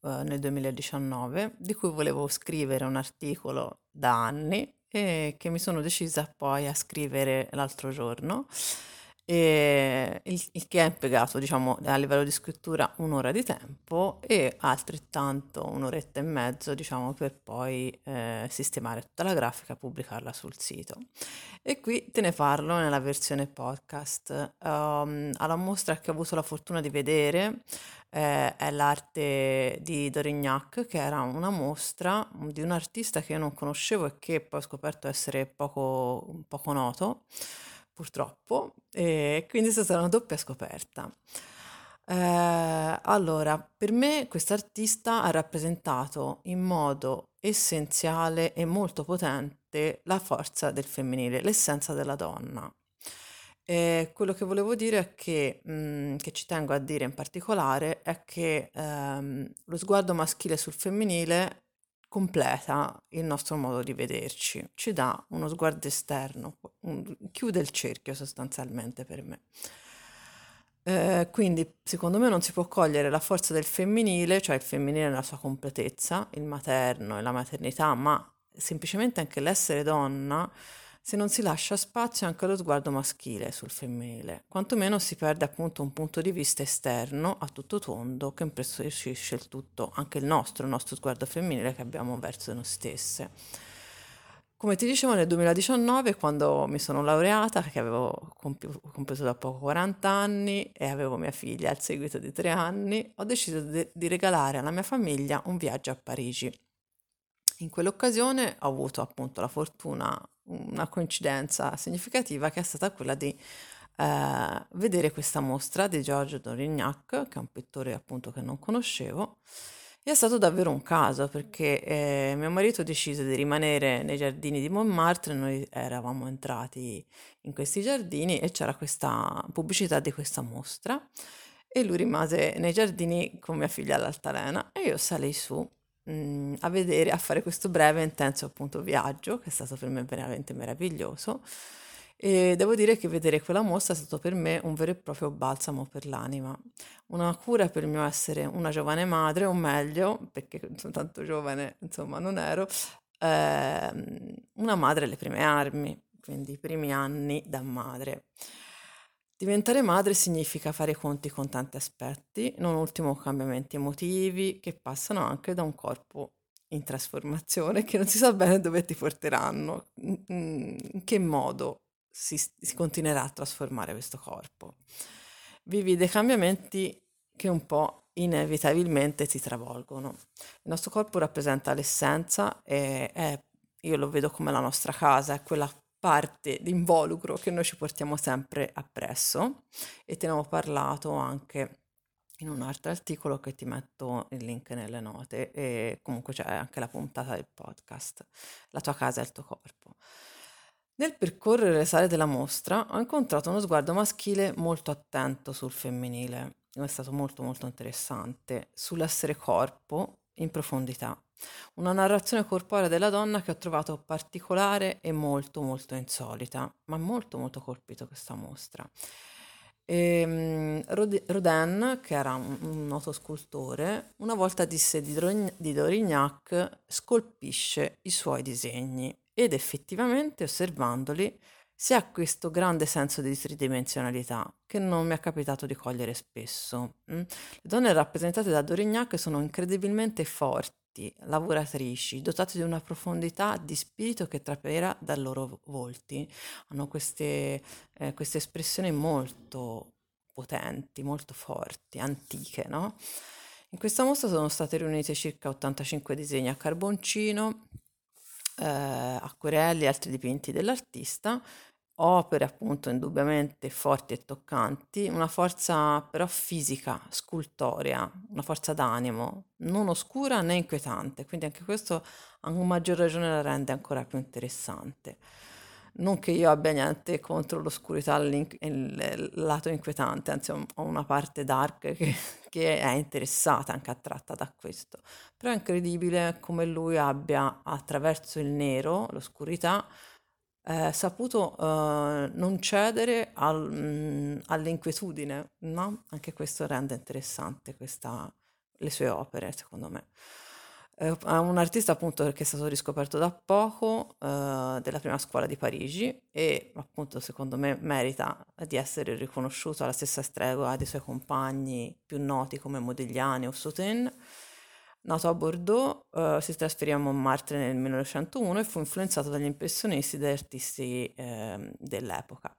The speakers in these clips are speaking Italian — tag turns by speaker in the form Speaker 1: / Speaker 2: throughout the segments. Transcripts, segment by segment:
Speaker 1: uh, nel 2019, di cui volevo scrivere un articolo da anni e che mi sono decisa poi a scrivere l'altro giorno, e il, il che ha impiegato, diciamo, a livello di scrittura un'ora di tempo e altrettanto un'oretta e mezzo, diciamo, per poi eh, sistemare tutta la grafica e pubblicarla sul sito. E qui te ne parlo nella versione podcast. Um, alla mostra che ho avuto la fortuna di vedere eh, è l'arte di Dorignac, che era una mostra di un artista che io non conoscevo e che poi ho scoperto essere poco, poco noto, purtroppo, e quindi è stata una doppia scoperta. Eh, allora, per me quest'artista ha rappresentato in modo essenziale e molto potente la forza del femminile, l'essenza della donna. E quello che volevo dire è che, mhmm, che ci tengo a dire in particolare, è che, ehm, lo sguardo maschile sul femminile completa il nostro modo di vederci, ci dà uno sguardo esterno, un chiude il cerchio sostanzialmente per me. Ehm, quindi secondo me non si può cogliere la forza del femminile, cioè il femminile nella sua completezza, il materno e la maternità, ma semplicemente anche l'essere donna se non si lascia spazio anche allo sguardo maschile sul femminile, quantomeno si perde appunto un punto di vista esterno a tutto tondo che impreziosisce il tutto, anche il nostro, il nostro sguardo femminile che abbiamo verso noi stesse. Come ti dicevo nel 2019, quando mi sono laureata, che avevo compi- compiuto da poco 40 anni e avevo mia figlia al seguito di tre anni, ho deciso de- di regalare alla mia famiglia un viaggio a Parigi. In quell'occasione ho avuto appunto la fortuna una coincidenza significativa che è stata quella di eh, vedere questa mostra di Georges Dorignac, che è un pittore appunto che non conoscevo, e è stato davvero un caso perché eh, mio marito decise di rimanere nei giardini di Montmartre, noi eravamo entrati in questi giardini e c'era questa pubblicità di questa mostra. E lui rimase nei giardini con mia figlia all'altalena e io salì su mh, a vedere, a fare questo breve e intenso appunto viaggio, che è stato per me veramente meraviglioso. E devo dire che vedere quella mostra è stato per me un vero e proprio balsamo per l'anima, una cura per il mio essere una giovane madre, o meglio, perché sono tanto giovane, insomma, non ero, eh, una madre alle prime armi, quindi i primi anni da madre. Diventare madre significa fare conti con tanti aspetti, non ultimo cambiamenti emotivi che passano anche da un corpo in trasformazione che non si sa bene dove ti porteranno, in che modo si, si continuerà a trasformare questo corpo. Vivi dei cambiamenti che un po' inevitabilmente ti travolgono. Il nostro corpo rappresenta l'essenza e è, io lo vedo come la nostra casa, è quella parte d'involucro che noi ci portiamo sempre appresso e te ne ho parlato anche in un altro articolo che ti metto il link nelle note e comunque c'è anche la puntata del podcast, la tua casa e il tuo corpo. Nel percorrere le sale della mostra ho incontrato uno sguardo maschile molto attento sul femminile, è stato molto molto interessante, sull'essere corpo in profondità. Una narrazione corporea della donna che ho trovato particolare e molto molto insolita, ma molto molto colpito questa mostra. E, um, Rodin, che era un, noto scultore, una volta disse di Dorignac scolpisce i suoi disegni ed effettivamente osservandoli si ha questo grande senso di tridimensionalità che non mi è capitato di cogliere spesso. Mm? Le donne rappresentate da Dorignac sono incredibilmente forti, lavoratrici, dotate di una profondità di spirito che trapela dai loro volti. Hanno queste, eh, queste espressioni molto potenti, molto forti, antiche, no? In questa mostra sono state riunite circa 85 disegni a carboncino, eh, acquerelli e altri dipinti dell'artista, opere appunto indubbiamente forti e toccanti, una forza però fisica, scultorea, una forza d'animo, non oscura né inquietante, quindi anche questo a maggior ragione la rende ancora più interessante. Non che io abbia niente contro l'oscurità, il lato inquietante, anzi ho una parte dark che, che è interessata, anche attratta da questo. Però è incredibile come lui abbia attraverso il nero, l'oscurità, eh, saputo eh, non cedere al, mh, mm, all'inquietudine, no? Anche questo rende interessante questa, le sue opere, secondo me. È un artista appunto che è stato riscoperto da poco, eh, della prima scuola di Parigi e appunto secondo me merita di essere riconosciuto alla stessa stregua dei suoi compagni più noti come Modigliani o Sautin. Nato a Bordeaux, eh, si trasferì a Montmartre nel 1901 e fu influenzato dagli impressionisti e dagli artisti eh, dell'epoca.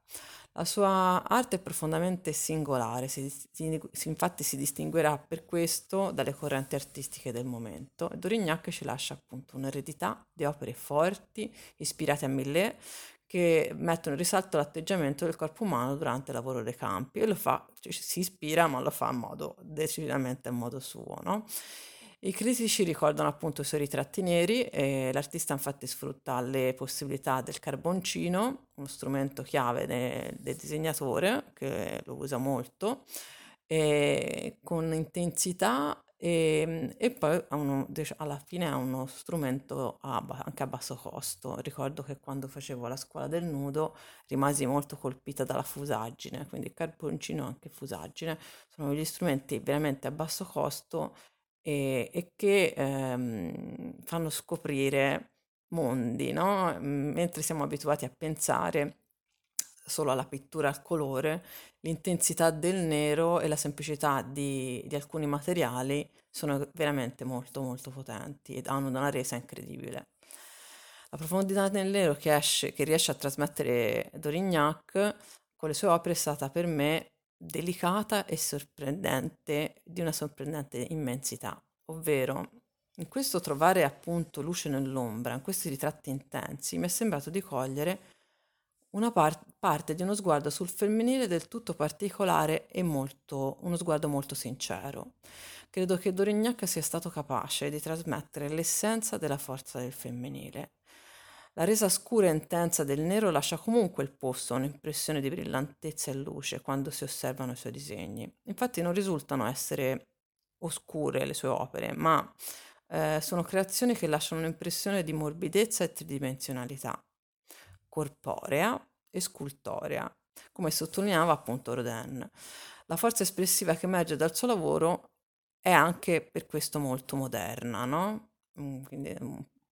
Speaker 1: La sua arte è profondamente singolare, si, si, infatti si distinguerà per questo dalle correnti artistiche del momento. Dorignac ci lascia appunto un'eredità di opere forti, ispirate a Millet, che mettono in risalto l'atteggiamento del corpo umano durante il lavoro dei campi e lo fa, cioè, si ispira ma lo fa in modo decisamente a modo suo. No? I critici ricordano appunto i suoi ritratti neri e l'artista infatti sfrutta le possibilità del carboncino, uno strumento chiave de- del disegnatore che lo usa molto, con intensità e, e poi uno, alla fine ha uno strumento a, anche a basso costo. Ricordo che quando facevo la scuola del nudo rimasi molto colpita dalla fusaggine, quindi carboncino anche fusaggine sono gli strumenti veramente a basso costo e, e che ehm, fanno scoprire mondi, no? Mentre siamo abituati a pensare solo alla pittura al colore, l'intensità del nero e la semplicità di, di alcuni materiali sono veramente molto molto potenti ed hanno una resa incredibile. La profondità del nero che, esce, che riesce a trasmettere Dorignac con le sue opere è stata per me delicata e sorprendente, di una sorprendente immensità, ovvero in questo trovare appunto luce nell'ombra, in questi ritratti intensi, mi è sembrato di cogliere una par- parte di uno sguardo sul femminile del tutto particolare e molto, uno sguardo molto sincero. Credo che Dorignac sia stato capace di trasmettere l'essenza della forza del femminile la resa scura e intensa del nero lascia comunque il posto a un'impressione di brillantezza e luce quando si osservano i suoi disegni. Infatti non risultano essere oscure le sue opere, ma eh, sono creazioni che lasciano un'impressione di morbidezza e tridimensionalità, corporea e scultorea, come sottolineava appunto Rodin. La forza espressiva che emerge dal suo lavoro è anche per questo molto moderna, no? Mm, quindi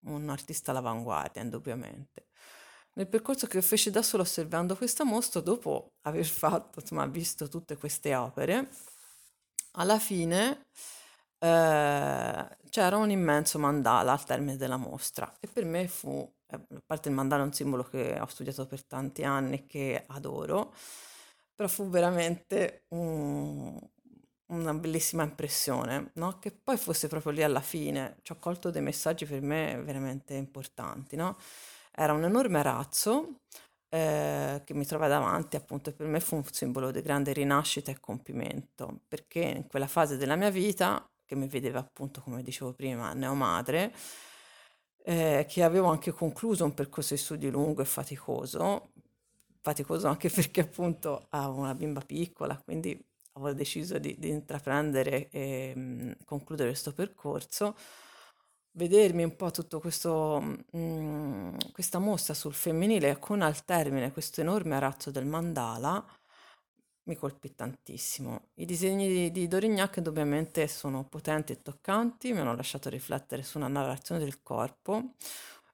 Speaker 1: un artista all'avanguardia, indubbiamente. Nel percorso che feci da solo osservando questa mostra, dopo aver fatto, insomma, visto tutte queste opere, alla fine eh, c'era un immenso mandala al termine della mostra e per me fu, eh, a parte il mandala è un simbolo che ho studiato per tanti anni e che adoro, però fu veramente un, una bellissima impressione, no? Che poi fosse proprio lì alla fine, ci ho colto dei messaggi per me veramente importanti, no? Era un enorme arazzo eh, che mi trova davanti, appunto, e per me fu un simbolo di grande rinascita e compimento, perché in quella fase della mia vita, che mi vedeva appunto, come dicevo prima, neomadre, eh, che avevo anche concluso un percorso di studi lungo e faticoso, faticoso anche perché appunto avevo una bimba piccola, quindi avevo deciso di, di intraprendere e mh, mm, concludere questo percorso, vedermi un po' tutto questo, mh, mm, questa mostra sul femminile con al termine questo enorme arazzo del mandala mi colpì tantissimo. I disegni di, di Dorignac indubbiamente sono potenti e toccanti, mi hanno lasciato riflettere su una narrazione del corpo,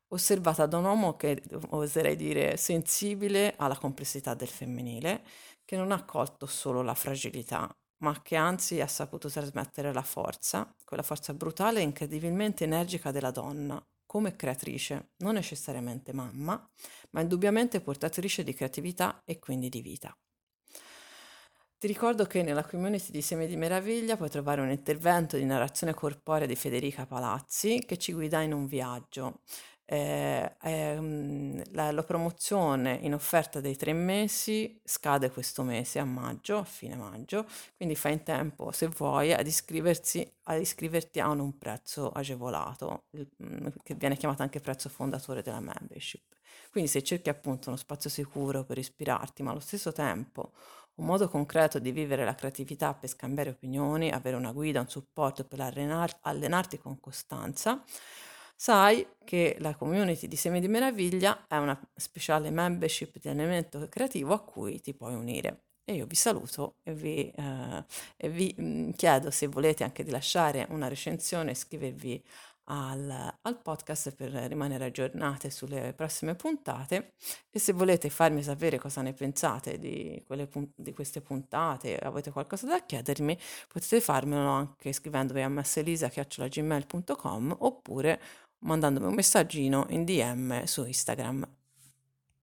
Speaker 1: osservata da un uomo che, oserei dire, sensibile alla complessità del femminile, che non ha colto solo la fragilità, ma che anzi ha saputo trasmettere la forza, quella forza brutale e incredibilmente energica della donna, come creatrice, non necessariamente mamma, ma indubbiamente portatrice di creatività e quindi di vita. Ti ricordo che nella community di Semi di Meraviglia puoi trovare un intervento di narrazione corporea di Federica Palazzi che ci guida in un viaggio eh, ehm, la, la promozione in offerta dei tre mesi scade questo mese a maggio, a fine maggio, quindi fai in tempo, se vuoi, ad ad iscriverti a un prezzo agevolato, mm, che viene chiamato anche prezzo fondatore della membership. Quindi se cerchi appunto uno spazio sicuro per ispirarti, ma allo stesso tempo un modo concreto di vivere la creatività per scambiare opinioni, avere una guida, un supporto per allenar- allenarti con costanza, sai che la community di Semi di Meraviglia è una speciale membership di allenamento creativo a cui ti puoi unire. E io vi saluto e vi, eh, e vi mm, chiedo se volete anche di lasciare una recensione iscrivervi al, al, podcast per rimanere aggiornate sulle prossime puntate e se volete farmi sapere cosa ne pensate di, quelle, di queste puntate avete qualcosa da chiedermi potete farmelo anche scrivendovi a messelisa.gmail.com oppure mandandomi un messaggino in DM su Instagram.